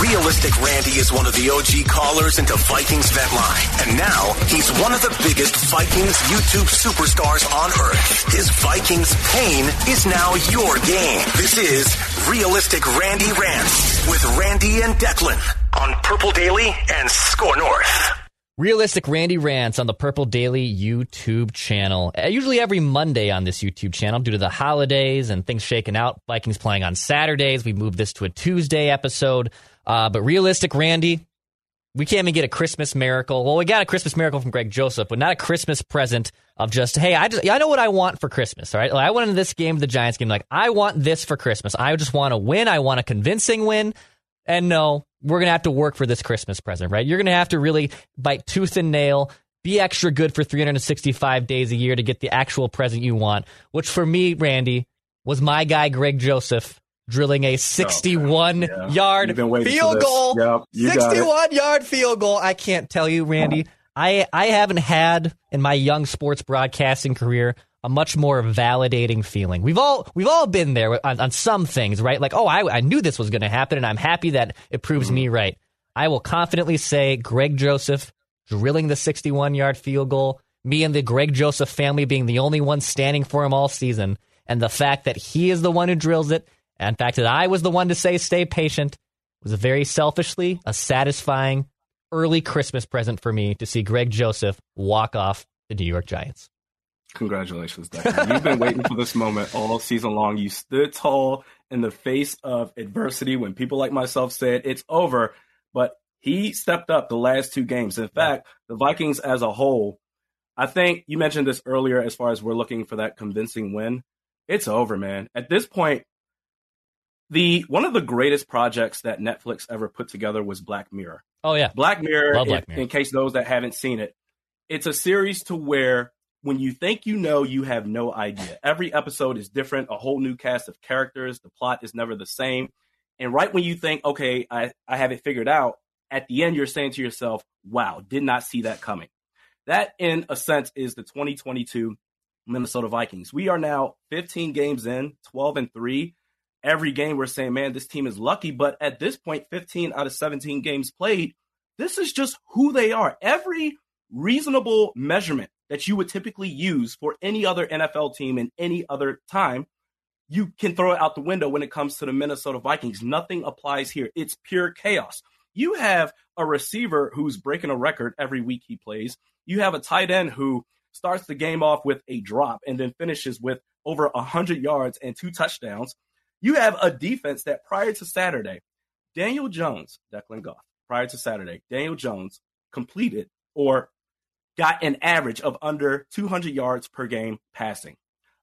Realistic Randy is one of the OG callers into Vikings Vent Line. And now he's one of the biggest Vikings YouTube superstars on earth. His Vikings pain is now your game. This is Realistic Randy Rants with Randy and Declan on Purple Daily and Score North. Realistic Randy Rants on the Purple Daily YouTube channel. Uh, usually every Monday on this YouTube channel due to the holidays and things shaking out. Vikings playing on Saturdays. We moved this to a Tuesday episode. Uh, but Realistic Randy, we can't even get a Christmas miracle. Well, we got a Christmas miracle from Greg Joseph, but not a Christmas present of just, hey, I just I know what I want for Christmas, all right? Like, I went into this game, the Giants game, like, I want this for Christmas. I just want to win. I want a convincing win. And no, we're going to have to work for this Christmas present, right? You're going to have to really bite tooth and nail, be extra good for 365 days a year to get the actual present you want, which for me, Randy, was my guy, Greg Joseph, drilling a 61 yeah. yard field goal. Yep, 61 yard field goal. I can't tell you, Randy. I, I haven't had in my young sports broadcasting career a much more validating feeling. We've all we've all been there on, on some things, right? Like, oh, I, I knew this was going to happen, and I'm happy that it proves mm-hmm. me right. I will confidently say Greg Joseph drilling the 61 yard field goal, me and the Greg Joseph family being the only ones standing for him all season, and the fact that he is the one who drills it, and the fact that I was the one to say stay patient, was a very selfishly a satisfying early Christmas present for me to see Greg Joseph walk off the New York Giants. Congratulations, Declan. You've been waiting for this moment all season long. You stood tall in the face of adversity when people like myself said it's over, but he stepped up the last two games. In fact, the Vikings as a whole, I think you mentioned this earlier as far as we're looking for that convincing win. It's over, man. At this point, the one of the greatest projects that Netflix ever put together was Black Mirror. Oh yeah. Black Mirror, Black Mirror. in case those that haven't seen it, it's a series to where when you think you know, you have no idea. Every episode is different, a whole new cast of characters. The plot is never the same. And right when you think, okay, I, I have it figured out, at the end, you're saying to yourself, wow, did not see that coming. That, in a sense, is the 2022 Minnesota Vikings. We are now 15 games in, 12 and 3. Every game we're saying, man, this team is lucky. But at this point, 15 out of 17 games played, this is just who they are. Every reasonable measurement that you would typically use for any other NFL team in any other time, you can throw it out the window when it comes to the Minnesota Vikings. Nothing applies here. It's pure chaos. You have a receiver who's breaking a record every week he plays. You have a tight end who starts the game off with a drop and then finishes with over 100 yards and two touchdowns. You have a defense that prior to Saturday, Daniel Jones, Declan Goff, prior to Saturday, Daniel Jones completed or got an average of under 200 yards per game passing.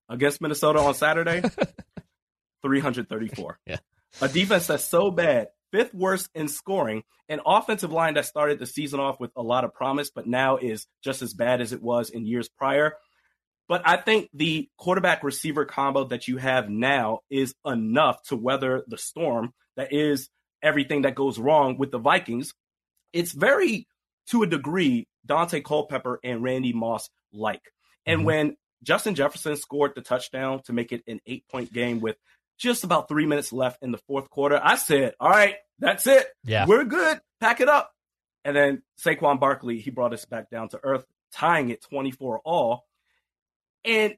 Against Minnesota on Saturday, 334. Yeah. A defense that's so bad, fifth worst in scoring, an offensive line that started the season off with a lot of promise, but now is just as bad as it was in years prior. But I think the quarterback receiver combo that you have now is enough to weather the storm that is everything that goes wrong with the Vikings. It's very, to a degree, Daunte Culpepper and Randy Moss like. And mm-hmm. when Justin Jefferson scored the touchdown to make it an eight point game with just about three minutes left in the fourth quarter, I said, all right, that's it. Yeah. We're good. Pack it up. And then Saquon Barkley, he brought us back down to earth, tying it 24 all. And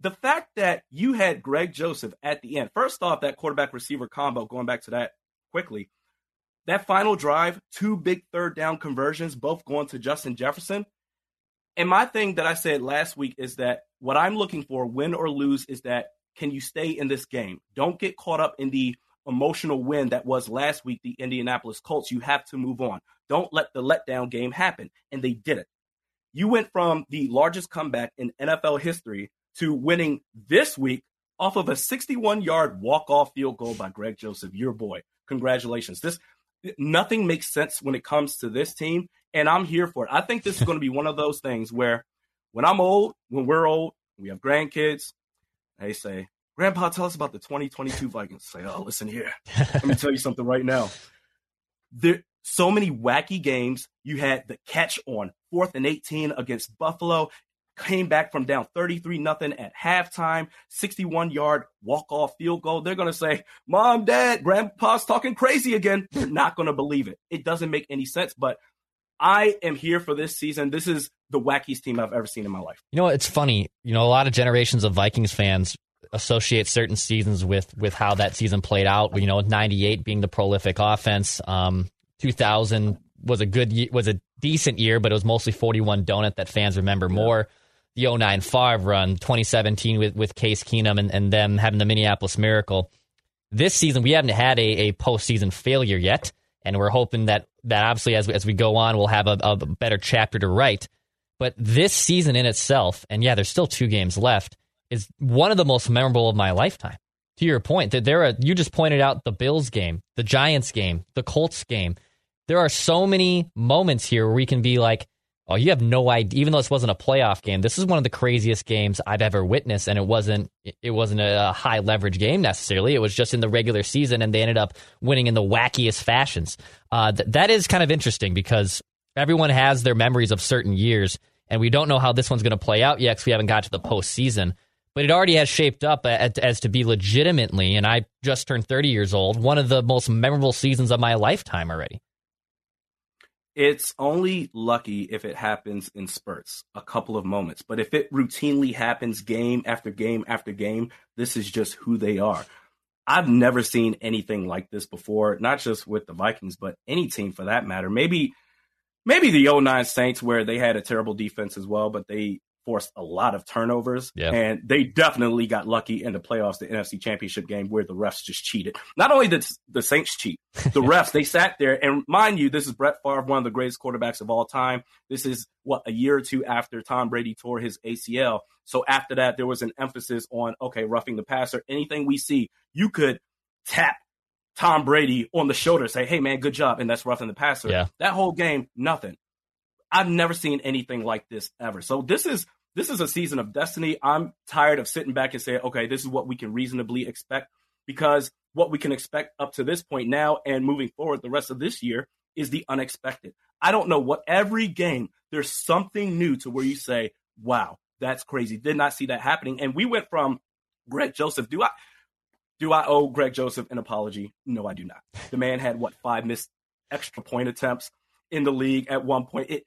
the fact that you had Greg Joseph at the end, first off, that quarterback receiver combo, going back to that quickly, that final drive, two big third down conversions, both going to Justin Jefferson. And my thing that I said last week is that what I'm looking for, win or lose, is that can you stay in this game? Don't get caught up in the emotional win that was last week, the Indianapolis Colts. You have to move on. Don't let the letdown game happen. And they did it. You went from the largest comeback in NFL history to winning this week off of a 61 yard walk off field goal by Greg Joseph, your boy. Congratulations. This nothing makes sense when it comes to this team, and I'm here for it. I think this is going to be one of those things where when I'm old, when we're old, we have grandkids, they say, Grandpa, tell us about the 2022 Vikings. Say, oh, listen here. Let me tell you something right now. There so many wacky games. You had the catch on fourth and 18 against Buffalo came back from down 33 nothing at halftime, 61 yard walk off field goal. They're going to say, Mom, Dad, Grandpa's talking crazy again. They're not going to believe it. It doesn't make any sense, but I am here for this season. This is the wackiest team I've ever seen in my life. You know, it's funny. You know, a lot of generations of Vikings fans associate certain seasons with with how that season played out. You know, 98 being the prolific offense. Um, 2000 was a good year, was a decent year, but it was mostly 41 donut that fans remember yeah. The 09 Favre run, 2017 with, with Case Keenum and, and them having the Minneapolis Miracle. This season, we haven't had a, a postseason failure yet, and we're hoping that, that obviously as we, as we go on, we'll have a, a better chapter to write. But this season in itself, and yeah, there's still two games left, is one of the most memorable of my lifetime. To your point, that there are you just pointed out the Bills game, the Giants game, the Colts game. There are so many moments here where we can be like, Oh, you have no idea. Even though this wasn't a playoff game, this is one of the craziest games I've ever witnessed, and it wasn't it wasn't a high leverage game necessarily. It was just in the regular season, and they ended up winning in the wackiest fashions. Uh, th- that is kind of interesting because everyone has their memories of certain years, and we don't know how this one's going to play out yet because we haven't got to the postseason. But it already has shaped up as, as to be legitimately, and I just turned 30 years old, one of the most memorable seasons of my lifetime already. It's only lucky if it happens in spurts, a couple of moments. But if it routinely happens game after game after game, this is just who they are. I've never seen anything like this before, not just with the Vikings, but any team for that matter. Maybe maybe the 09 Saints where they had a terrible defense as well, but they forced a lot of turnovers. Yeah. And they definitely got lucky in the playoffs, the NFC championship game where the refs just cheated. Not only did the Saints cheat, the refs, they sat there. And mind you, this is Brett Favre, one of the greatest quarterbacks of all time. This is what a year or two after Tom Brady tore his ACL. So after that, there was an emphasis on, okay, roughing the passer. Anything we see, you could tap Tom Brady on the shoulder, say, hey, man, good job. And that's roughing the passer. Yeah. That whole game, nothing. I've never seen anything like this ever. So this is this is a season of destiny. I'm tired of sitting back and saying, okay, this is what we can reasonably expect because what we can expect up to this point now and moving forward the rest of this year is the unexpected. I don't know what every game there's something new to where you say, wow, that's crazy. Did not see that happening. And we went from Greg Joseph. Do I do I owe Greg Joseph an apology? No, I do not. The man had what five missed extra point attempts in the league at one point. It,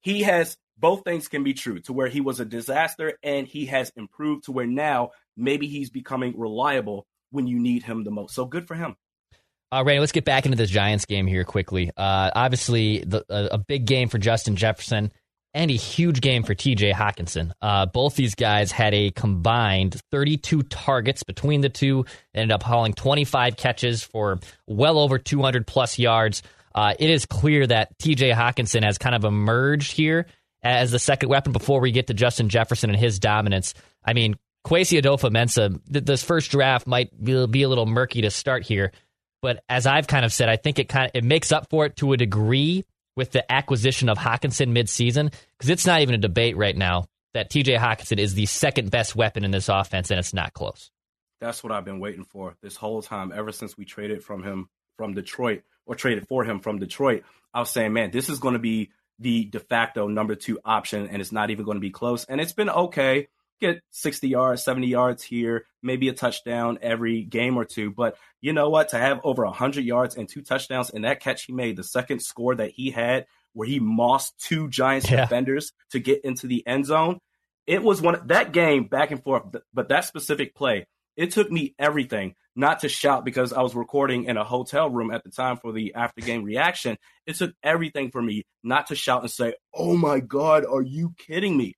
he has both things can be true to where he was a disaster and he has improved to where now maybe he's becoming reliable when you need him the most. So good for him. All right, let's get back into this Giants game here quickly. Uh, obviously, the, a, a, big game for Justin Jefferson and a huge game for TJ Hockenson. Uh, both these guys had a combined 32 targets between the two, ended up hauling 25 catches for well over 200 plus yards. Uh, it is clear that TJ Hockenson has kind of emerged here as the second weapon before we get to Justin Jefferson and his dominance. I mean, Kwesi Adofo-Mensah, this first draft might be a little murky to start here, but as I've kind of said, I think it kind of it makes up for it to a degree with the acquisition of Hockenson midseason because it's not even a debate right now that TJ Hockenson is the second best weapon in this offense, and it's not close. That's what I've been waiting for this whole time, ever since we traded from him from Detroit or traded for him from Detroit. I was saying, man, this is going to be the de facto number two option, and it's not even going to be close. And it's been okay. Get 60 yards, 70 yards here, maybe a touchdown every game or two. But you know what? To have over 100 yards and two touchdowns and that catch he made, the second score that he had, where he mossed two Giants yeah. defenders to get into the end zone, it was one that game back and forth. But that specific play, It took me everything not to shout because I was recording in a hotel room at the time for the after game reaction. It took everything for me not to shout and say, Oh my God, are you kidding me?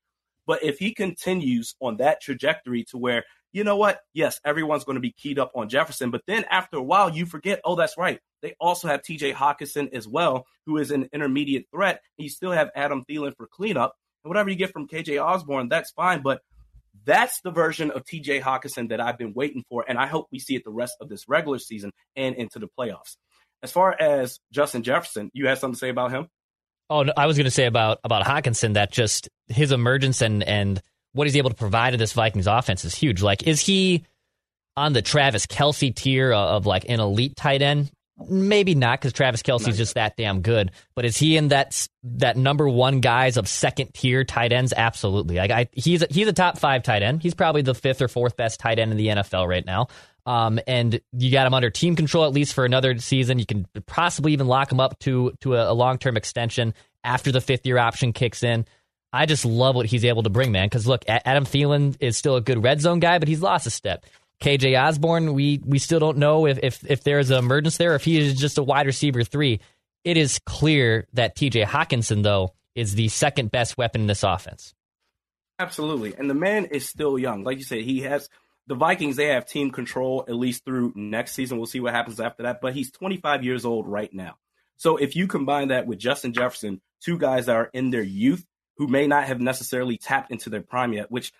But if he continues on that trajectory to where, you know what? Yes, everyone's going to be keyed up on Jefferson. But then after a while, you forget, oh, that's right. They also have TJ Hockenson as well, who is an intermediate threat. You still have Adam Thielen for cleanup. And whatever you get from KJ Osborn, that's fine. But that's the version of TJ Hockenson that I've been waiting for. And I hope we see it the rest of this regular season and into the playoffs. As far as Justin Jefferson, you had something to say about him? Oh, no, I was going to say about about Hockenson that just his emergence and and what he's able to provide to this Vikings offense is huge. Like, is he on the Travis Kelce tier of, of like an elite tight end? Maybe not because Travis Kelce's just that damn good. But is he in that that number one guys of second tier tight ends? Absolutely. Like I, he's a, he's a top five tight end. He's probably the fifth or fourth best tight end in the NFL right now. Um, and you got him under team control at least for another season. You can possibly even lock him up to to a, a long term extension after the fifth year option kicks in. I just love what he's able to bring, man. Because look, Adam Thielen is still a good red zone guy, but he's lost a step. KJ Osborn, we we still don't know if if, if there's an emergence there, if he is just a wide receiver three. It is clear that TJ Hockenson, though, is the second best weapon in this offense. Absolutely. And the man is still young. Like you said, he has the Vikings, they have team control at least through next season. We'll see what happens after that. But he's 25 years old right now. So if you combine that with Justin Jefferson, two guys that are in their youth who may not have necessarily tapped into their prime yet, which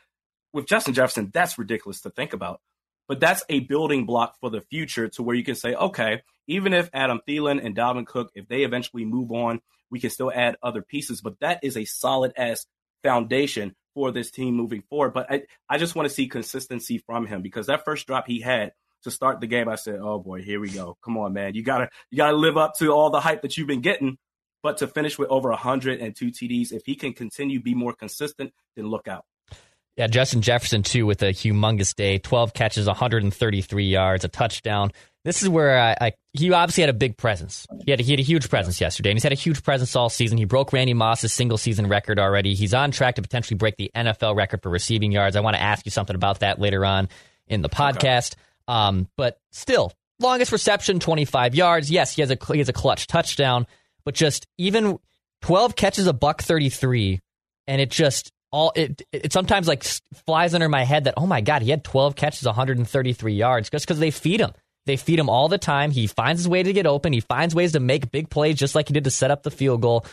with Justin Jefferson, that's ridiculous to think about. But that's a building block for the future to where you can say, okay, even if Adam Thielen and Dalvin Cook, if they eventually move on, we can still add other pieces. But that is a solid ass foundation for this team moving forward. But I, I just want to see consistency from him because that first drop he had to start the game, I said, "Oh boy, here we go. Come on, man. You gotta you gotta live up to all the hype that you've been getting." But to finish with over 102 TDs, if he can continue be more consistent, then look out. Yeah, Justin Jefferson too with a humongous day, 12 catches, 133 yards, a touchdown. This is where I, I he obviously had a big presence. He had a, he had a huge presence yesterday, and he's had a huge presence all season. He broke Randy Moss's single season record already. He's on track to potentially break the NFL record for receiving yards. I want to ask you something about that later on in the podcast. Okay. Um, but still, longest reception, 25 yards. Yes, he has a he has a clutch touchdown, but just even 12 catches, a buck 33, and it just all it it sometimes like flies under my head that oh my god he had 12 catches 133 yards just because they feed him. They feed him all the time. He finds his way to get open. He finds ways to make big plays just like he did to set up the field goal.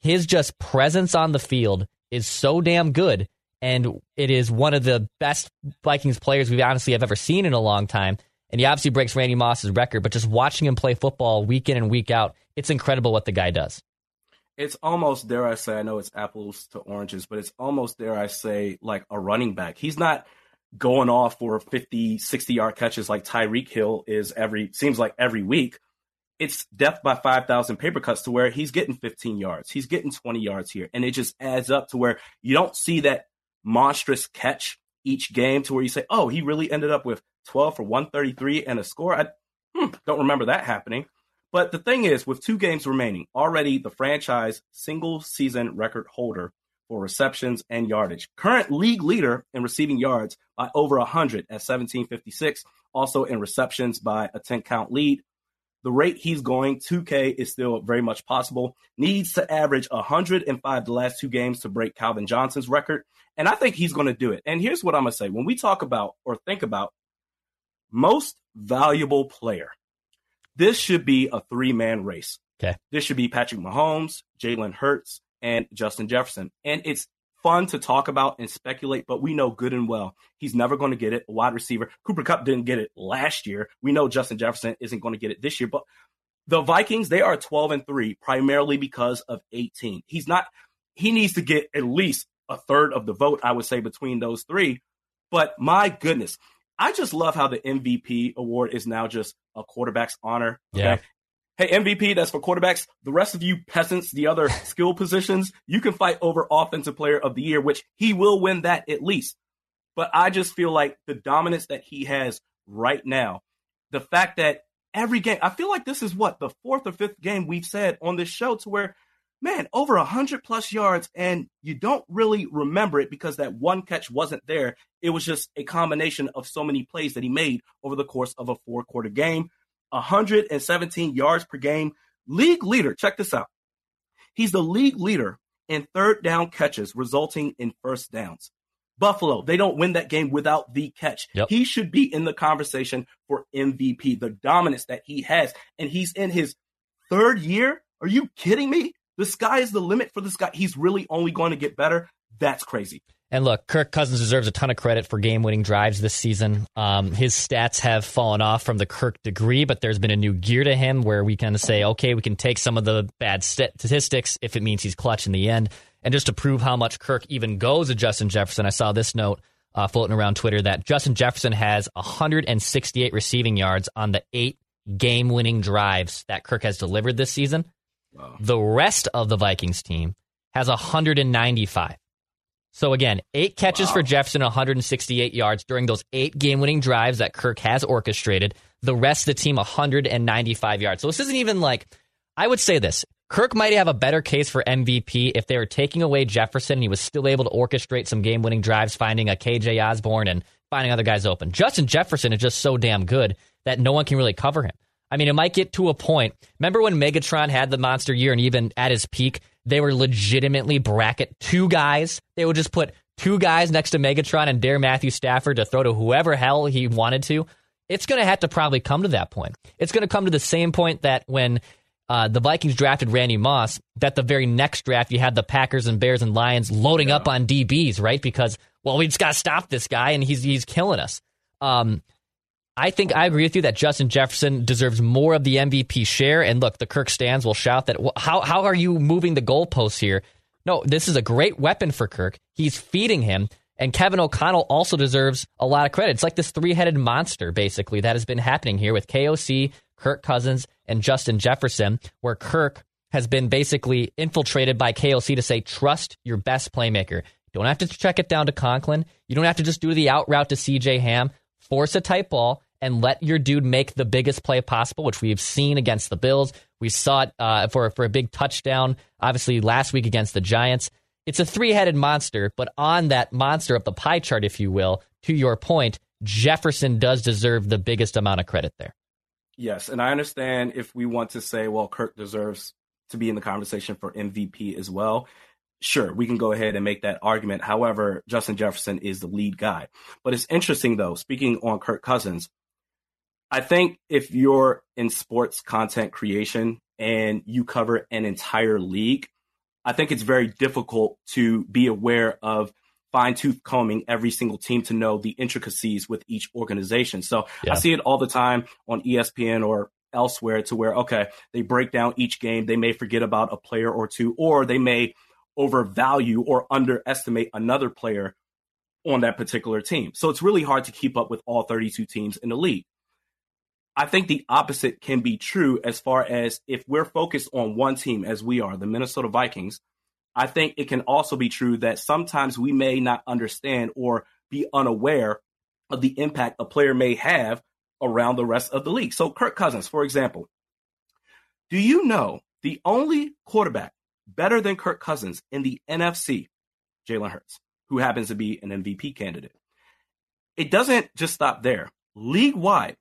His just presence on the field is so damn good and it is one of the best Vikings players we honestly have ever seen in a long time. And he obviously breaks Randy Moss's record but just watching him play football week in and week out it's incredible what the guy does it's almost dare I say I know it's apples to oranges, but it's almost dare I say like a running back. He's not going off for 50, 60 yard catches like Tyreek Hill is every seems like every week. It's death by 5,000 paper cuts to where he's getting 15 yards. He's getting 20 yards here. And it just adds up to where you don't see that monstrous catch each game to where you say, oh, he really ended up with 12 for 133 and a score. I hmm, don't remember that happening. But the thing is, with two games remaining, already the franchise single season record holder for receptions and yardage. Current league leader in receiving yards by over 100 at 1756. Also in receptions by a 10 count lead. The rate he's going, 2K, is still very much possible. Needs to average 105 the last two games to break Calvin Johnson's record. And I think he's going to do it. And here's what I'm going to say. When we talk about or think about most valuable player, this should be a three man race. Okay. This should be Patrick Mahomes, Jalen Hurts, and Justin Jefferson. And it's fun to talk about and speculate, but we know good and well he's never going to get it. A wide receiver. Cooper Kupp didn't get it last year. We know Justin Jefferson isn't going to get it this year, but the Vikings, they are 12 and 3 primarily because of 18. He's not, he needs to get at least a third of the vote, I would say, between those three. But my goodness, I just love how the MVP award is now just a quarterback's honor. Okay? Yeah. Hey, MVP, that's for quarterbacks. The rest of you peasants, the other skill positions, you can fight over offensive player of the year, which he will win that at least. But I just feel like the dominance that he has right now, the fact that every game, I feel like this is what the fourth or fifth game we've said on this show to where man, over 100 plus yards, and you don't really remember it because that one catch wasn't there. It was just a combination of so many plays that he made over the course of a four quarter game. 117 yards per game. League leader, check this out. He's the league leader in third down catches, resulting in first downs. Buffalo, they don't win that game without the catch. Yep. He should be in the conversation for MVP, the dominance that he has. And he's in his third year. Are you kidding me? The sky is the limit for this guy. He's really only going to get better. That's crazy. And look, Kirk Cousins deserves a ton of credit for game winning drives this season. Um, his stats have fallen off from the Kirk degree, but there's been a new gear to him where we kind of say, okay, we can take some of the bad statistics if it means he's clutch in the end. And just to prove how much Kirk even goes to Justin Jefferson, I saw this note uh, floating around Twitter that Justin Jefferson has 168 receiving yards on the eight game winning drives that Kirk has delivered this season. Wow. The rest of the Vikings team has 195. So again, eight catches wow. for Jefferson, 168 yards during those eight game-winning drives that Kirk has orchestrated. The rest of the team, 195 yards. So this isn't even like I would say this. Kirk might have a better case for MVP if they were taking away Jefferson and he was still able to orchestrate some game-winning drives, finding a KJ Osborn and finding other guys open. Justin Jefferson is just so damn good that no one can really cover him. I mean, it might get to a point. Remember when Megatron had the monster year and even at his peak, they were legitimately bracket two guys. They would just put two guys next to Megatron and dare Matthew Stafford to throw to whoever hell he wanted to. It's going to have to probably come to that point. It's going to come to the same point that when uh, the Vikings drafted Randy Moss, that the very next draft you had the Packers and Bears and Lions loading yeah. up on DBs, right? Because well, we just got to stop this guy and he's he's killing us. Um, I think I agree with you that Justin Jefferson deserves more of the MVP share. And look, the Kirk stands will shout that. How how are you moving the goalposts here? No, this is a great weapon for Kirk. He's feeding him. And Kevin O'Connell also deserves a lot of credit. It's like this three headed monster, basically, that has been happening here with KOC, Kirk Cousins, and Justin Jefferson, where Kirk has been basically infiltrated by KOC to say, trust your best playmaker. Don't have to check it down to Conklin. You don't have to just do the out route to CJ Ham force a tight ball and let your dude make the biggest play possible, which we've seen against the Bills. We saw it uh, for for a big touchdown, obviously last week against the Giants. It's a three headed monster, but on that monster of the pie chart, if you will, to your point, Jefferson does deserve the biggest amount of credit there. Yes, and I understand if we want to say, well, Kirk deserves to be in the conversation for MVP as well sure, we can go ahead and make that argument. However, Justin Jefferson is the lead guy. But it's interesting, though, speaking on Kirk Cousins, I think if you're in sports content creation and you cover an entire league, I think it's very difficult to be aware of fine tooth combing every single team to know the intricacies with each organization. So yeah. I see it all the time on ESPN or elsewhere to where, okay, they break down each game. They may forget about a player or two, or they may overvalue or underestimate another player on that particular team. So it's really hard to keep up with all 32 teams in the league. I think the opposite can be true as far as if we're focused on one team as we are, the Minnesota Vikings. I think it can also be true that sometimes we may not understand or be unaware of the impact a player may have around the rest of the league. So, Kirk Cousins, for example, do you know the only quarterback better than Kirk Cousins in the NFC, Jalen Hurts, who happens to be an MVP candidate. It doesn't just stop there. League wide,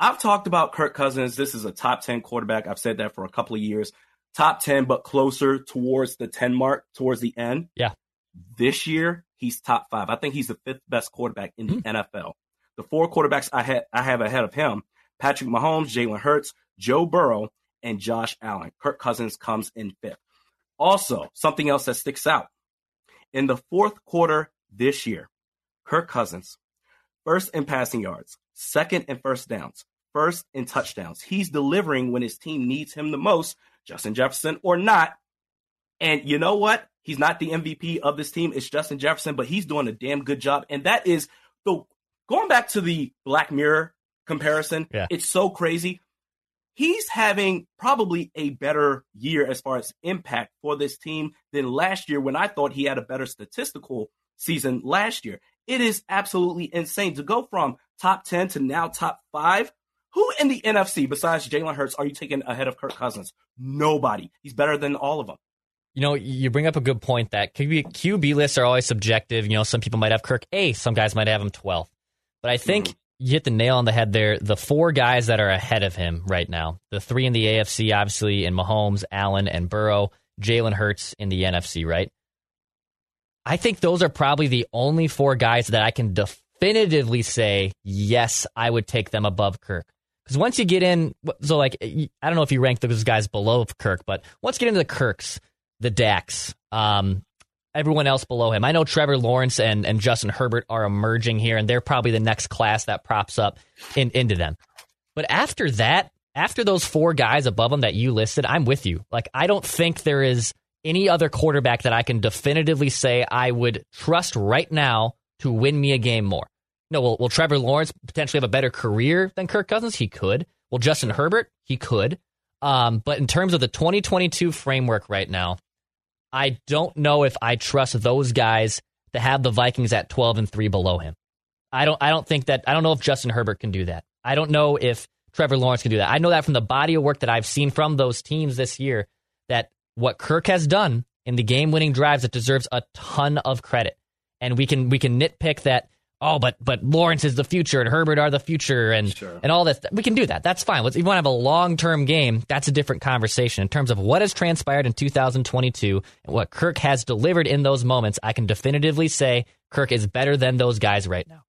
I've talked about Kirk Cousins. This is a top 10 quarterback. I've said that for a couple of years. Top 10, but closer towards the 10 mark, towards the end. Yeah. This year, he's top five. I think he's the fifth best quarterback in the mm-hmm. NFL. The four quarterbacks I, had, I have ahead of him Patrick Mahomes, Jalen Hurts, Joe Burrow, and Josh Allen. Kirk Cousins comes in fifth. Also, something else that sticks out in the fourth quarter this year, Kirk Cousins, first in passing yards, second and first downs, first and touchdowns. He's delivering when his team needs him the most, Justin Jefferson or not. And you know what? He's not the MVP of this team. It's Justin Jefferson, but he's doing a damn good job. And that is the going back to the Black Mirror comparison. Yeah. It's so crazy he's having probably a better year as far as impact for this team than last year when I thought he had a better statistical season last year. It is absolutely insane to go from top 10 to now top five. Who in the NFC besides Jalen Hurts are you taking ahead of Kirk Cousins? Nobody. He's better than all of them. You know, you bring up a good point that QB, QB lists are always subjective. You know, some people might have Kirk eighth, some guys might have him 12th. But I think mm-hmm. you hit the nail on the head there. The four guys that are ahead of him right now, the three in the AFC, obviously, in Mahomes, Allen, and Burrow, Jalen Hurts in the NFC, right? I think those are probably the only four guys that I can definitively say, yes, I would take them above Kirk. Because once you get in, so like, I don't know if you rank those guys below Kirk, but once you get into the Kirks, the Daks, um, everyone else below him. I know Trevor Lawrence and, and Justin Herbert are emerging here, and they're probably the next class that props up in, into them. But after that, after those four guys above them that you listed, I'm with you. Like, I don't think there is any other quarterback that I can definitively say I would trust right now to win me a game more. No, will, will Trevor Lawrence potentially have a better career than Kirk Cousins? He could. Will Justin Herbert? He could. Um, but in terms of the 2022 framework right now, I don't know if I trust those guys to have the Vikings at 12 and 3 below him. I don't I don't think that I don't know if Justin Herbert can do that. I don't know if Trevor Lawrence can do that. I know that from the body of work that I've seen from those teams this year that what Kirk has done in the game-winning drives it deserves a ton of credit. And we can we can nitpick that oh, but but Lawrence is the future and Herbert are the future and sure. and all this. We can do that. That's fine. If you want to have a long term game, that's a different conversation. In terms of what has transpired in 2022 and what Kirk has delivered in those moments, I can definitively say Kirk is better than those guys right now.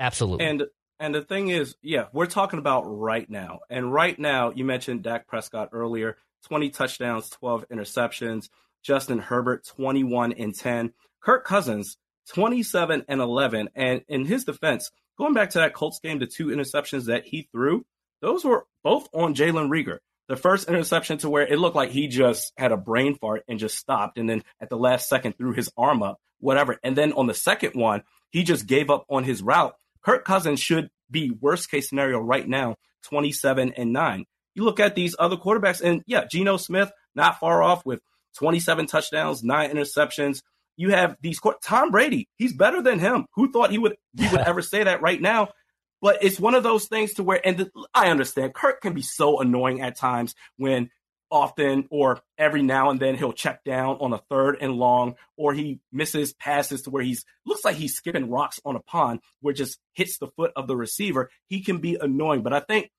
Absolutely. And and the thing is, yeah, we're talking about right now. And right now, you mentioned Dak Prescott earlier, 20 touchdowns, 12 interceptions. Justin Herbert, 21 and 10. Kirk Cousins, 27 and 11. And in his defense, going back to that Colts game, the two interceptions that he threw, those were both on Jalen Reagor. The first interception to where it looked like he just had a brain fart and just stopped. And then at the last second threw his arm up, whatever. And then on the second one, he just gave up on his route. Kirk Cousins should be worst case scenario right now, 27 and 9. You look at these other quarterbacks, and yeah, Geno Smith, not far off with 27 touchdowns, nine interceptions you have these Tom Brady. He's better than him. Who thought he would he would ever say that right now? But it's one of those things to where, and the, I understand Kirk can be so annoying at times when often or every now and then he'll check down on a third and long, or he misses passes to where he's looks like he's skipping rocks on a pond, where just hits the foot of the receiver. He can be annoying, but I think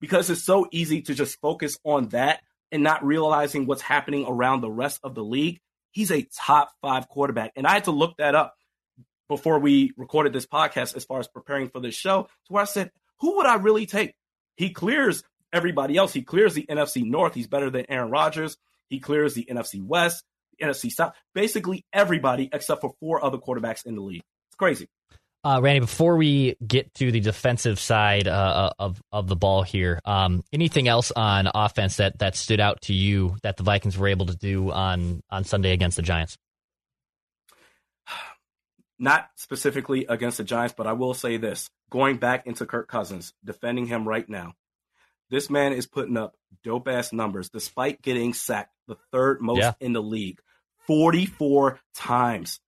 because it's so easy to just focus on that and not realizing what's happening around the rest of the league, He's a top five quarterback. And I had to look that up before we recorded this podcast as far as preparing for this show to where I said, who would I really take? He clears everybody else. He clears the NFC North. He's better than Aaron Rodgers. He clears the NFC West, the NFC South, basically everybody except for four other quarterbacks in the league. It's crazy. Uh, Randy, before we get to the defensive side uh, uh, of of the ball here, um, anything else on offense that, that stood out to you that the Vikings were able to do on on Sunday against the Giants? Not specifically against the Giants, but I will say this: going back into Kirk Cousins, defending him right now, this man is putting up dope ass numbers despite getting sacked the third most yeah. in the league, forty four times.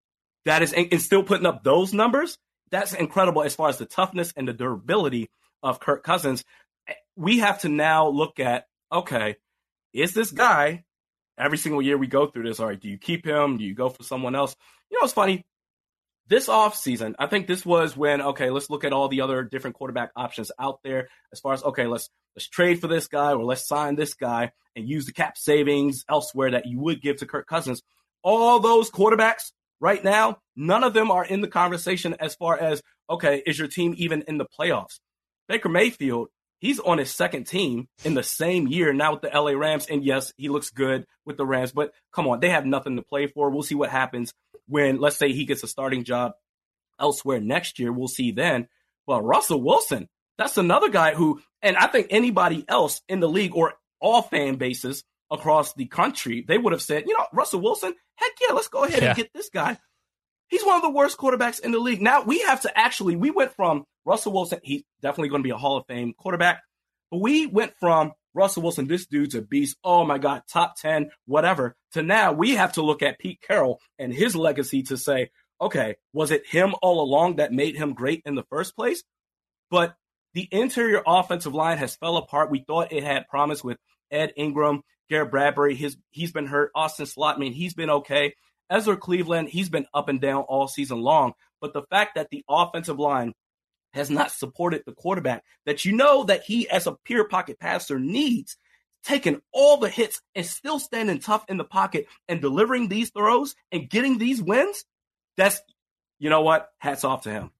That is, and still putting up those numbers that's incredible as far as the toughness and the durability of Kirk Cousins. Eh, we have to now look at okay, is this guy every single year we go through this? All right, do you keep him? Do you go for someone else? You know, it's funny. This offseason, I think this was when, okay, let's look at all the other different quarterback options out there as far as, okay, let's let's trade for this guy or let's sign this guy and use the cap savings elsewhere that you would give to Kirk Cousins. All those quarterbacks right now, none of them are in the conversation as far as, okay, is your team even in the playoffs? Baker Mayfield, he's on his second team in the same year now with the LA Rams. And yes, he looks good with the Rams, but come on, they have nothing to play for. We'll see what happens when, let's say, he gets a starting job elsewhere next year. We'll see then. But Russell Wilson, that's another guy who, and I think anybody else in the league or all fan bases across the country, they would have said, you know, Russell Wilson, heck yeah, let's go ahead yeah. and get this guy. He's one of the worst quarterbacks in the league. Now we have to actually, we went from Russell Wilson, he's definitely going to be a Hall of Fame quarterback, but we went from Russell Wilson, this dude's a beast. Oh my God, top 10, whatever, to now we have to look at Pete Carroll and his legacy to say, okay, was it him all along that made him great in the first place? But the interior offensive line has fell apart. We thought it had promise with Ed Ingram Garrett Bradbury, his he's been hurt. Austin mean, he's been okay. Ezra Cleveland, he's been up and down all season long. But the fact that the offensive line has not supported the quarterback that you know that he, as a pure pocket passer, needs, taking all the hits and still standing tough in the pocket and delivering these throws and getting these wins, that's, you know what? Hats off to him.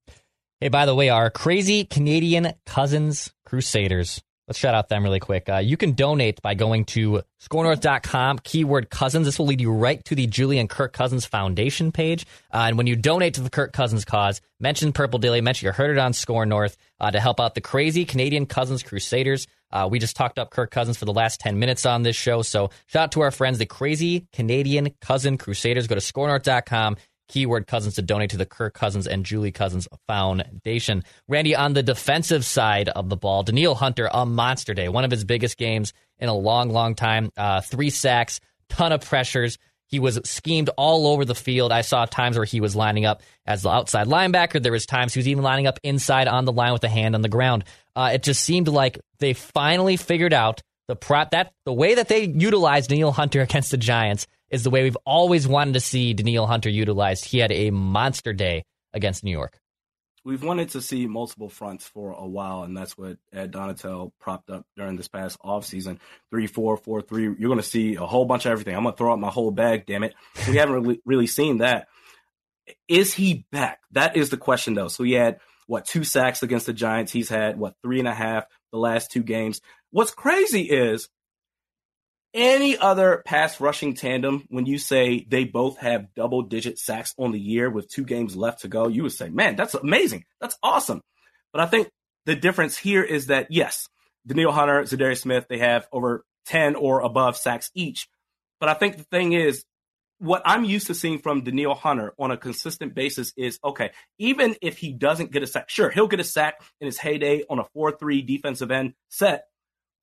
Hey, by the way, our crazy Canadian cousins Crusaders Let's shout out them really quick. Uh, you can donate by going to scorenorth.com, keyword cousins. This will lead you right to the Julian Kirk Cousins Foundation page. Uh, and when you donate to the Kirk Cousins cause, mention Purple Daily, mention you heard it on Score North uh, to help out the crazy Canadian Cousins Crusaders. Uh, we just talked up Kirk Cousins for the last 10 minutes on this show. So shout out to our friends, the crazy Canadian Cousin Crusaders. Go to scorenorth.com keyword cousins to donate to the Kirk Cousins and Julie Cousins Foundation. Randy, on the defensive side of the ball, Danielle Hunter, a monster day, one of his biggest games in a long, long time. Uh, three sacks, ton of pressures. He was schemed all over the field. I saw times where he was lining up as the outside linebacker. There was times he was even lining up inside on the line with a hand on the ground. Uh, it just seemed like they finally figured out the prop that the way that they utilized Danielle Hunter against the Giants is the way we've always wanted to see Danielle Hunter utilized. He had a monster day against New York. We've wanted to see multiple fronts for a while, and that's what Ed Donatell propped up during this past offseason. Three, four, four, three. You're going to see a whole bunch of everything. I'm going to throw out my whole bag, damn it. We haven't really, really seen that. Is he back? That is the question, though. So he had, what, two sacks against the Giants. He's had, what, three and a half the last two games. What's crazy is any other pass rushing tandem, when you say they both have double digit sacks on the year with two games left to go, you would say, man, that's amazing. That's awesome. But I think the difference here is that, yes, Danielle Hunter, Za'Darius Smith, they have over 10 or above sacks each. But I think the thing is, what I'm used to seeing from Danielle Hunter on a consistent basis is okay, even if he doesn't get a sack, sure, he'll get a sack in his heyday on a 4 3 defensive end set,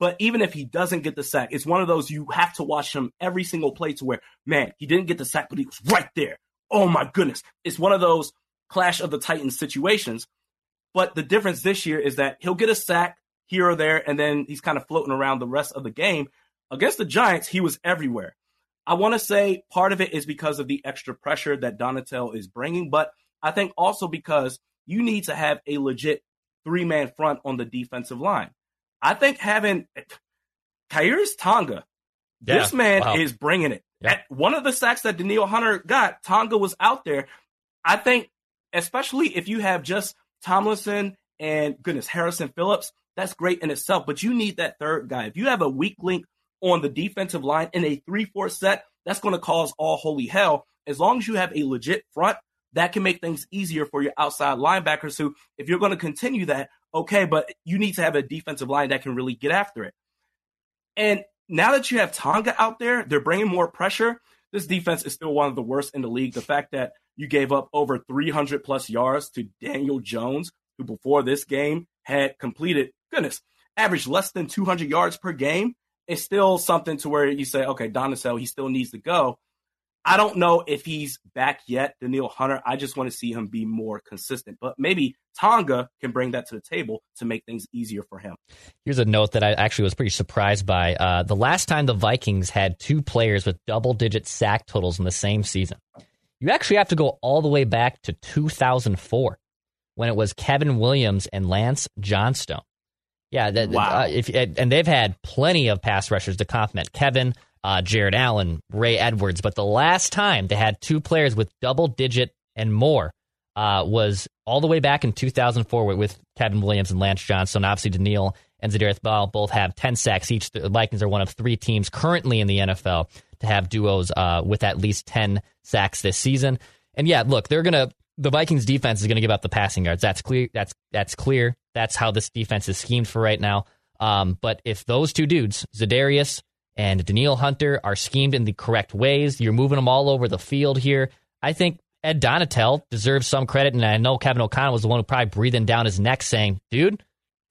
but even if he doesn't get the sack, it's one of those you have to watch him every single play to where, man, he didn't get the sack, but he was right there. Oh my goodness. It's one of those clash of the Titans situations. But the difference this year is that he'll get a sack here or there, and then he's kind of floating around the rest of the game. Against the Giants, he was everywhere. I want to say part of it is because of the extra pressure that Donatell is bringing, but I think also because you need to have a legit three man front on the defensive line. I think having Khyiris Tonga, yeah. this man wow. is bringing it. Yeah. At one of the sacks that Danielle Hunter got, Tonga was out there. I think, especially if you have just Tomlinson and goodness Harrison Phillips, that's great in itself. But you need that third guy. If you have a weak link on the defensive line in a three-four set, that's going to cause all holy hell. As long as you have a legit front, that can make things easier for your outside linebackers who, if you're going to continue that, okay, but you need to have a defensive line that can really get after it. And now that you have Tonga out there, they're bringing more pressure. This defense is still one of the worst in the league. The fact that you gave up over 300 plus yards to Daniel Jones, who before this game had completed, goodness, averaged less than 200 yards per game, is still something to where you say, okay, Donatell, he still needs to go. I don't know if he's back yet, Danielle Hunter. I just want to see him be more consistent. But maybe Tonga can bring that to the table to make things easier for him. Here's a note that I actually was pretty surprised by. Uh, the last time the Vikings had two players with double digit sack totals in the same season, you actually have to go all the way back to 2004 when it was Kevin Williams and Lance Johnstone. Yeah, that, wow. Uh, if, and they've had plenty of pass rushers to compliment Kevin uh, Jared Allen, Ray Edwards. But the last time they had two players with double digit and more uh, was all the way back in 2004 with, Kevin Williams and Lance Johnstone. Obviously, Danielle and Za'Darius Bell both have 10 sacks each. The Vikings are one of three teams currently in the NFL to have duos uh, with at least 10 sacks this season. And yeah, look, they're going to the Vikings defense is going to give up the passing yards. That's clear. That's that's clear. That's how this defense is schemed for right now. Um, but if those two dudes, Za'Darius and Danielle Hunter are schemed in the correct ways. You're moving them all over the field here. I think Ed Donatell deserves some credit, and I know Kevin O'Connell was the one who probably breathing down his neck saying, dude,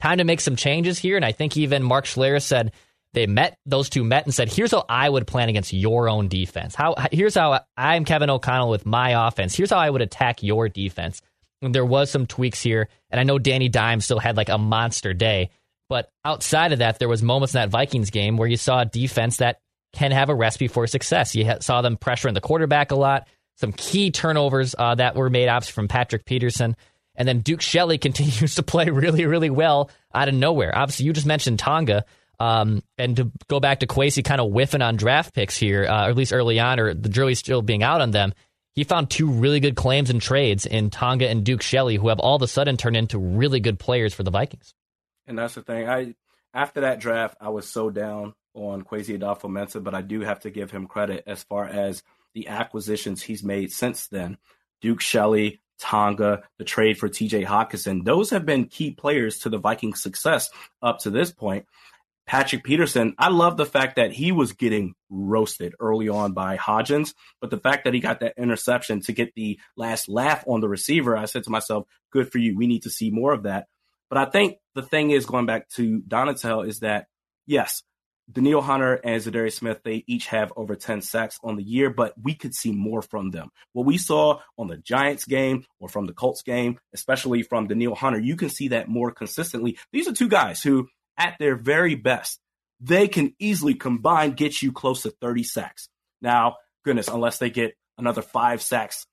time to make some changes here. And I think even Mark Schlereth said they met, those two met and said, here's how I would plan against your own defense. How Here's how I'm Kevin O'Connell with my offense. Here's how I would attack your defense. And there was some tweaks here, and I know Danny Dimes still had like a monster day. But outside of that, there was moments in that Vikings game where you saw a defense that can have a recipe for success. You saw them pressuring the quarterback a lot, some key turnovers uh, that were made, obviously, from Patrick Peterson. And then Duke Shelley continues to play really, really well out of nowhere. Obviously, you just mentioned Tonga. Um, and to go back to Kwesi kind of whiffing on draft picks here, uh, or at least early on, or the jury's still being out on them. He found two really good claims and trades in Tonga and Duke Shelley, who have all of a sudden turned into really good players for the Vikings. And that's the thing. I after that draft, I was so down on Kwesi Adofo-Mensah, but I do have to give him credit as far as the acquisitions he's made since then. Duke Shelley, Tonga, the trade for TJ Hockenson, those have been key players to the Vikings' success up to this point. Patrick Peterson, I love the fact that he was getting roasted early on by Hodgins, but the fact that he got that interception to get the last laugh on the receiver, I said to myself, good for you. We need to see more of that. But I think the thing is, going back to Donatell, is that yes, Danielle Hunter and Za'Darius Smith, they each have over 10 sacks on the year, but we could see more from them. What we saw on the Giants game or from the Colts game, especially from Danielle Hunter, you can see that more consistently. These are two guys who at their very best, they can easily combine get you close to 30 sacks. Now, goodness, unless they get another five sacks,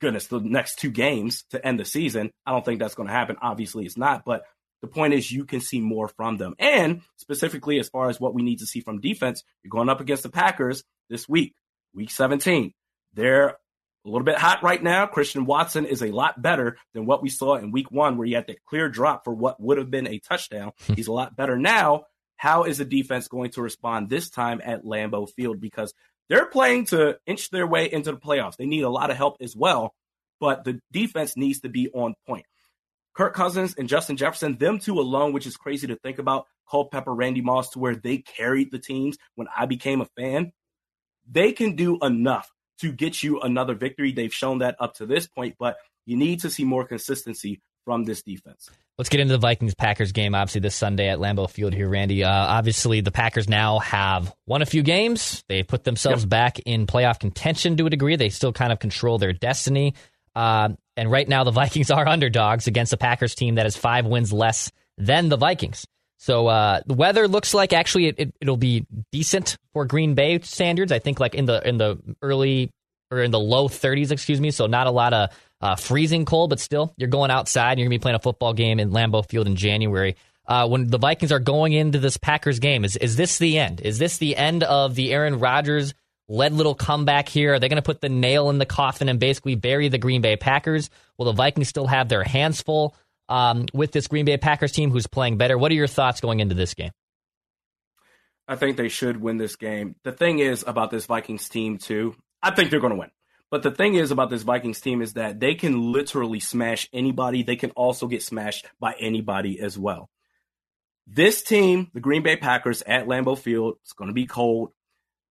goodness, the next two games to end the season, I don't think that's going to happen. Obviously, it's not, but the point is you can see more from them. And specifically, as far as what we need to see from defense, you're going up against the Packers this week, week 17. They're a little bit hot right now. Christian Watson is a lot better than what we saw in week one, where he had that clear drop for what would have been a touchdown. Hmm. He's a lot better now. How is the defense going to respond this time at Lambeau Field? Because they're playing to inch their way into the playoffs. They need a lot of help as well, but the defense needs to be on point. Kirk Cousins and Justin Jefferson, them two alone, which is crazy to think about, Culpepper, Randy Moss, to where they carried the teams when I became a fan. They can do enough to get you another victory. They've shown that up to this point, but you need to see more consistency from this defense. Let's get into the Vikings Packers game, obviously, this Sunday at Lambeau Field here, Randy. Uh, obviously, the Packers now have won a few games. They put themselves yep. back in playoff contention to a degree. They still kind of control their destiny. Uh, and right now, the Vikings are underdogs against a Packers team that has five wins less than the Vikings. So uh, the weather looks like actually it, it, will be decent for Green Bay standards. I think like in the in the early or in the low 30s, excuse me. So not a lot of uh, freezing cold, but still you're going outside. and You're gonna be playing a football game in Lambeau Field in January. Uh, when the Vikings are going into this Packers game, is is this the end? Is this the end of the Aaron Rodgers led little comeback here? Are they going to put the nail in the coffin and basically bury the Green Bay Packers? Will the Vikings still have their hands full? um, with this Green Bay Packers team who's playing better. What are your thoughts going into this game? I think they should win this game. The thing is about this Vikings team, too, I think they're going to win. But the thing is about this Vikings team is that they can literally smash anybody. They can also get smashed by anybody as well. This team, the Green Bay Packers at Lambeau Field, it's going to be cold.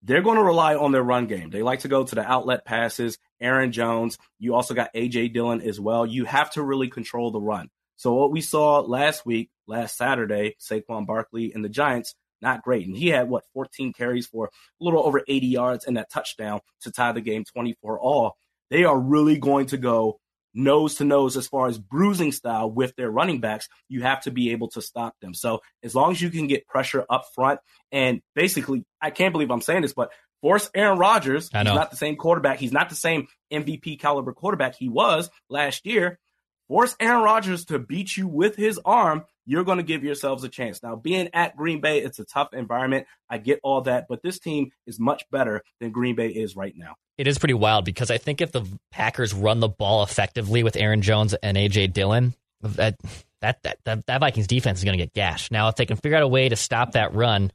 They're going to rely on their run game. They like to go to the outlet passes. Aaron Jones. You also got A.J. Dillon as well. You have to really control the run. So what we saw last week, last Saturday, Saquon Barkley and the Giants, not great. And he had what 14 carries for a little over 80 yards and that touchdown to tie the game 24 all. They are really going to go nose to nose as far as bruising style with their running backs. You have to be able to stop them. So as long as you can get pressure up front and basically, I can't believe I'm saying this, but force Aaron Rodgers. He's not the same quarterback. He's not the same MVP caliber quarterback he was last year force Aaron Rodgers to beat you with his arm, you're going to give yourselves a chance. Now, being at Green Bay, it's a tough environment. I get all that, but this team is much better than Green Bay is right now. It is pretty wild because I think if the Packers run the ball effectively with Aaron Jones and AJ Dillon, that that that that, that Vikings defense is going to get gashed. Now, if they can figure out a way to stop that run,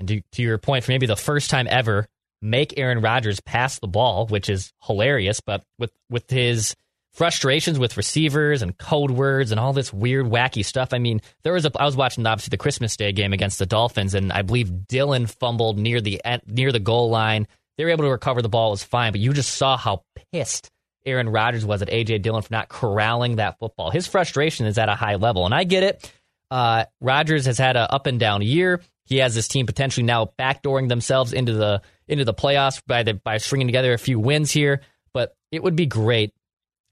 and to, to your point, for maybe the first time ever, make Aaron Rodgers pass the ball, which is hilarious, but with with his frustrations with receivers and code words and all this weird, wacky stuff. I mean, there was a I was watching obviously the Christmas Day game against the Dolphins, and I believe Dillon fumbled near the near the goal line. They were able to recover the ball, it was fine, but you just saw how pissed Aaron Rodgers was at AJ Dillon for not corralling that football. His frustration is at a high level, and I get it. Uh, Rodgers has had an up and down year. He has this team potentially now backdooring themselves into the into the playoffs by the by stringing together a few wins here. But it would be great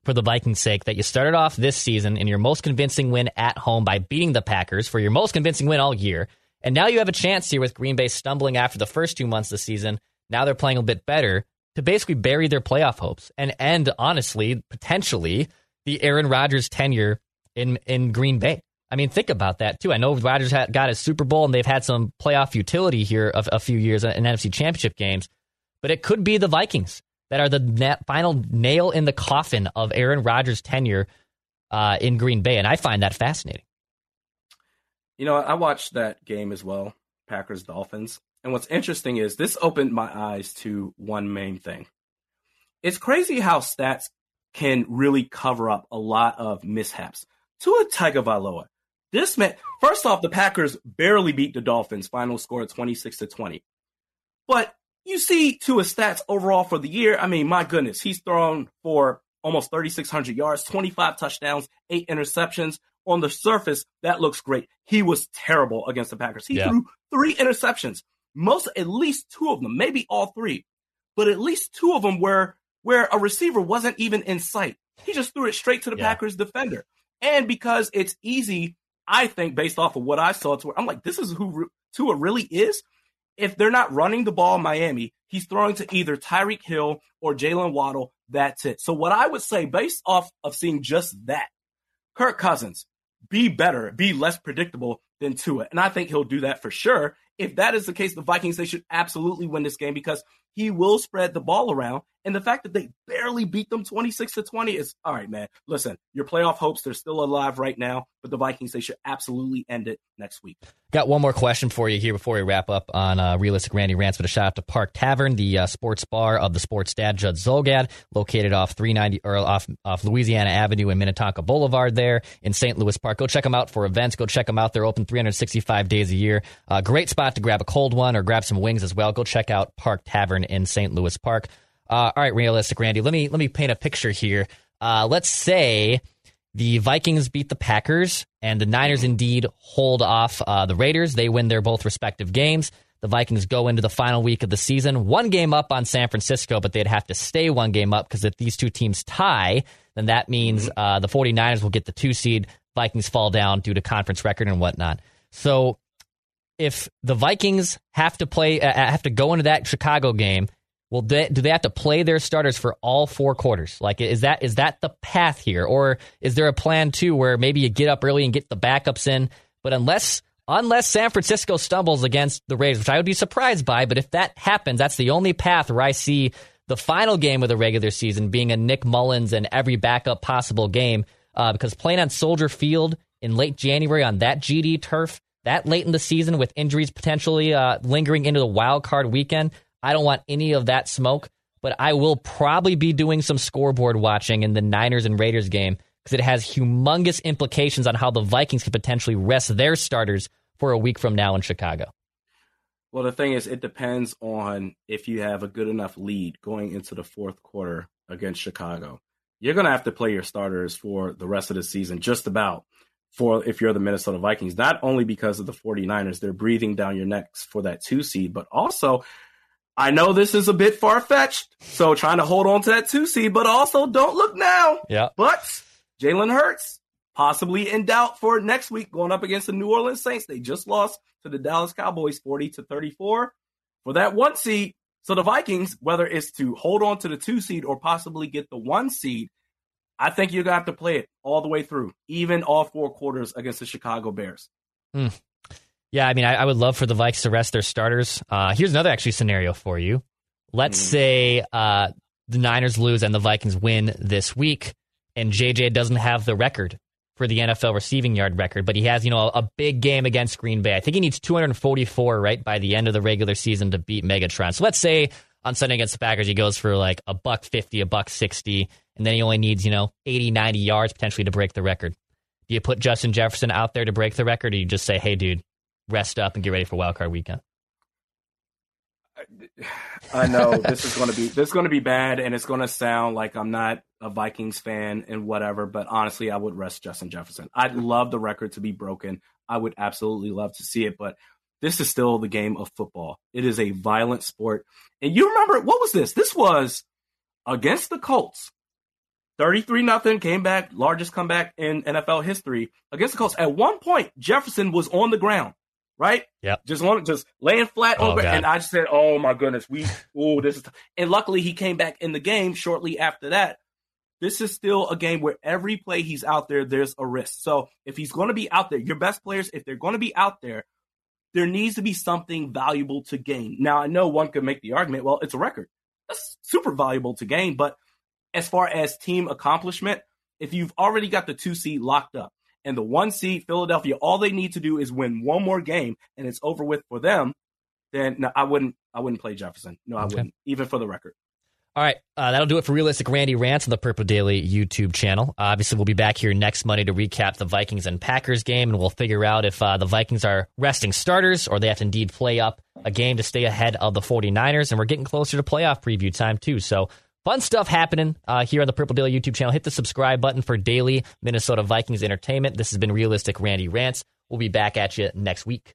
for the Vikings' sake that you started off this season in your most convincing win at home by beating the Packers for your most convincing win all year. And now you have a chance here with Green Bay stumbling after the first two months of the season. Now they're playing a bit better to basically bury their playoff hopes and end, honestly, potentially, the Aaron Rodgers tenure in, in Green Bay. I mean, think about that too. I know Rodgers had, got his Super Bowl and they've had some playoff utility here of a few years in NFC Championship games, but it could be the Vikings that are the final nail in the coffin of Aaron Rodgers' tenure uh, in Green Bay, and I find that fascinating. You know, I watched that game as well, Packers Dolphins, and what's interesting is this opened my eyes to one main thing. It's crazy how stats can really cover up a lot of mishaps. To Tua Tagovailoa this man, first off, the Packers barely beat the Dolphins. Final score 26 to 20. But you see to his stats overall for the year. I mean, my goodness, he's thrown for almost 3,600 yards, 25 touchdowns, eight interceptions. On the surface, that looks great. He was terrible against the Packers. He yeah. threw three interceptions, most, at least two of them, maybe all three, but at least two of them were where a receiver wasn't even in sight. He just threw it straight to the yeah. Packers defender. And because it's easy I think based off of what I saw, to I'm like, this is who Tua really is. If they're not running the ball Miami, he's throwing to either Tyreek Hill or Jalen Waddle. That's it. So what I would say, based off of seeing just that, Kirk Cousins, be better, be less predictable than Tua. And I think he'll do that for sure. If that is the case, the Vikings, they should absolutely win this game because he will spread the ball around. And the fact that they barely beat them 26 to 20 is all right, man. Listen, your playoff hopes, they're still alive right now, but the Vikings, they should absolutely end it next week. Got one more question for you here before we wrap up on uh, Realistic Randy Rants, but a shout out to Park Tavern, the uh, sports bar of the sports dad, Judd Zulgad, located off 390 or off, off Louisiana Avenue and Minnetonka Boulevard there in St. Louis Park. Go check them out for events. Go check them out. They're open 365 days a year. Uh, great spot to grab a cold one or grab some wings as well. Go check out Park Tavern in St. Louis Park. Uh, all right, realistic, Randy. Let me let me paint a picture here. Uh, let's say the Vikings beat the Packers and the Niners indeed hold off uh, the Raiders. They win their both respective games. The Vikings go into the final week of the season, one game up on San Francisco, but they'd have to stay one game up because if these two teams tie, then that means uh, the 49ers will get the two seed. Vikings fall down due to conference record and whatnot. So if the Vikings have to play, uh, have to go into that Chicago game well, they, do they have to play their starters for all four quarters? Like, is that is that the path here, or is there a plan too where maybe you get up early and get the backups in? But unless unless San Francisco stumbles against the Raiders, which I would be surprised by, but if that happens, that's the only path where I see the final game of the regular season being a Nick Mullens and every backup possible game. Uh, because playing on Soldier Field in late January on that GD turf, that late in the season with injuries potentially uh, lingering into the wild card weekend, I don't want any of that smoke, but I will probably be doing some scoreboard watching in the Niners and Raiders game because it has humongous implications on how the Vikings could potentially rest their starters for a week from now in Chicago. Well, the thing is, it depends on if you have a good enough lead going into the fourth quarter against Chicago. You're going to have to play your starters for the rest of the season, just about for if you're the Minnesota Vikings, not only because of the 49ers, they're breathing down your necks for that two seed, but also I know this is a bit far fetched, so trying to hold on to that two seed, but also don't look now. Yeah. But Jalen Hurts possibly in doubt for next week going up against the New Orleans Saints. They just lost to the Dallas Cowboys 40 to 34 for that one seed. So the Vikings, whether it's to hold on to the two seed or possibly get the one seed, I think you're gonna have to play it all the way through, even all four quarters against the Chicago Bears. Mm. Yeah, I mean, I, I, would love for the Vikes to rest their starters. Uh, here's another actually scenario for you. Let's mm say uh, the Niners lose and the Vikings win this week, and JJ doesn't have the record for the NFL receiving yard record, but he has, you know, a, a, big game against Green Bay. I think he needs 244 right by the end of the regular season to beat Megatron. So let's say on Sunday against the Packers, he goes for like a buck 50, a buck 60, and then he only needs, you know, 80, 90 yards potentially to break the record. Do you put Justin Jefferson out there to break the record, or you just say, hey, dude, rest up and get ready for wildcard weekend? I know this is going to be this is going to be bad, and it's going to sound like I'm not a Vikings fan and whatever. But honestly, I would rest Justin Jefferson. I'd love the record to be broken. I would absolutely love to see it, but this is still the game of football. It is a violent sport, and you remember what was this? This was against the Colts. 33 nothing came back, largest comeback in NFL history against the Colts. At one point, Jefferson was on the ground right? Yeah. Just on, just laying flat Oh, God. and I just said, "Oh my goodness, we oh this is." And luckily, he came back in the game shortly after that. This is still a game where every play he's out there, there's a risk. So if he's going to be out there, your best players, if they're going to be out there, there needs to be something valuable to gain. Now, I know one could make the argument, well, it's a record. That's super valuable to gain. But as far as team accomplishment, if you've already got the two seed locked up and the one seed, Philadelphia, all they need to do is win one more game and it's over with for them, then no, I wouldn't I wouldn't play Jefferson. No, I Okay. wouldn't, even for the record. All right, uh, that'll do it for Realistic Randy Rants on the Purple Daily YouTube channel. obviously, we'll be back here next Monday to recap the Vikings and Packers game, and we'll figure out if uh, the Vikings are resting starters or they have to indeed play up a game to stay ahead of the 49ers. And we're getting closer to playoff preview time, too. So, fun stuff happening uh, here on the Purple Daily YouTube channel. Hit the subscribe button for daily Minnesota Vikings entertainment. This has been Realistic Randy Rants. We'll be back at you next week.